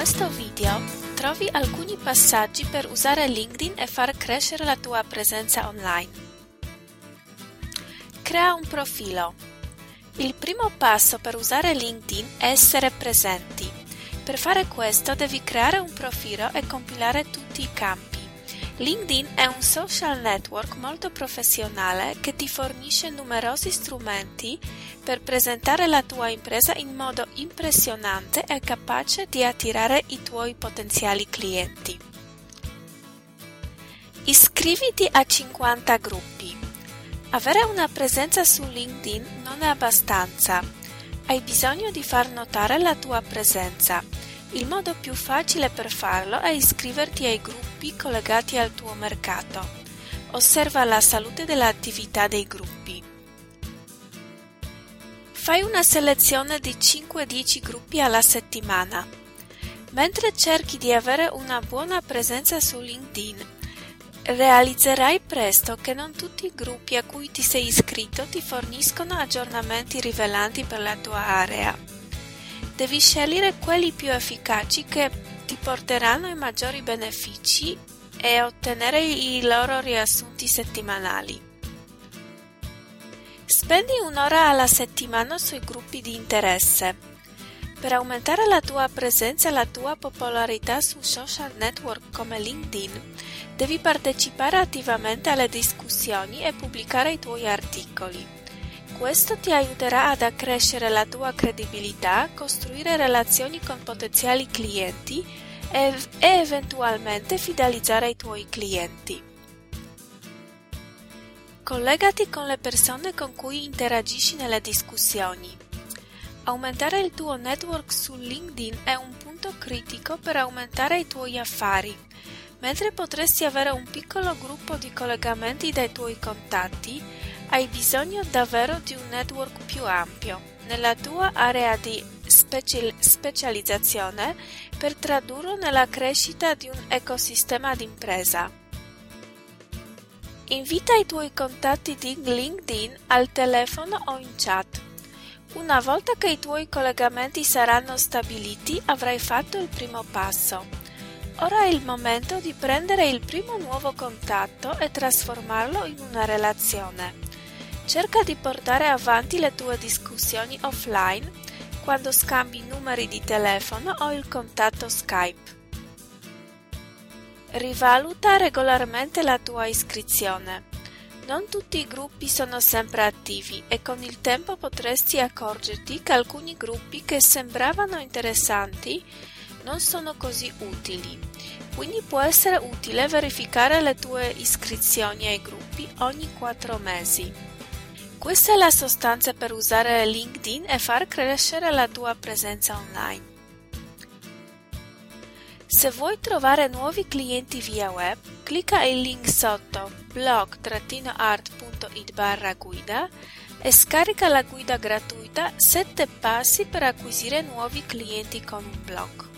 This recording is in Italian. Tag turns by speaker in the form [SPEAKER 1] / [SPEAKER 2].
[SPEAKER 1] questo video trovi alcuni passaggi per usare LinkedIn e far crescere la tua presenza online. Crea un profilo. Il primo passo per usare LinkedIn è essere presenti. Per fare questo devi creare un profilo e compilare tutti i campi. LinkedIn è un social network molto professionale che ti fornisce numerosi strumenti per presentare la tua impresa in modo impressionante e capace di attirare i tuoi potenziali clienti. Iscriviti a 50 gruppi. Avere una presenza su LinkedIn non è abbastanza. Hai bisogno di far notare la tua presenza. Il modo più facile per farlo è iscriverti ai gruppi collegati al tuo mercato. Osserva la salute dell'attività dei gruppi. Fai una selezione di 5-10 gruppi alla settimana. Mentre cerchi di avere una buona presenza su LinkedIn, realizzerai presto che non tutti i gruppi a cui ti sei iscritto ti forniscono aggiornamenti rivelanti per la tua area. Devi scegliere quelli più efficaci che ti porteranno i maggiori benefici e ottenere i loro riassunti settimanali. Spendi un'ora alla settimana sui gruppi di interesse. Per aumentare la tua presenza e la tua popolarità su social network come LinkedIn, devi partecipare attivamente alle discussioni e pubblicare i tuoi articoli. Questo ti aiuterà ad accrescere la tua credibilità, costruire relazioni con potenziali clienti e, e eventualmente fidelizzare i tuoi clienti. Collegati con le persone con cui interagisci nelle discussioni. Aumentare il tuo network su LinkedIn è un punto critico per aumentare i tuoi affari. Mentre potresti avere un piccolo gruppo di collegamenti dai tuoi contatti, hai bisogno davvero di un network più ampio. Nella tua area di speci- specializzazione per tradurlo nella crescita di un ecosistema d'impresa. Invita i tuoi contatti di LinkedIn al telefono o in chat. Una volta che i tuoi collegamenti saranno stabiliti avrai fatto il primo passo. Ora è il momento di prendere il primo nuovo contatto e trasformarlo in una relazione. Cerca di portare avanti le tue discussioni offline quando scambi numeri di telefono o il contatto Skype. Rivaluta regolarmente la tua iscrizione. Non tutti i gruppi sono sempre attivi e con il tempo potresti accorgerti che alcuni gruppi che sembravano interessanti non sono così utili. Quindi può essere utile verificare le tue iscrizioni ai gruppi ogni quattro mesi. Questa è la sostanza per usare LinkedIn e far crescere la tua presenza online. Se vuoi trovare nuovi clienti via web, clicca il link sotto blog-art.it barra guida e scarica la guida gratuita 7 passi per acquisire nuovi clienti con un blog.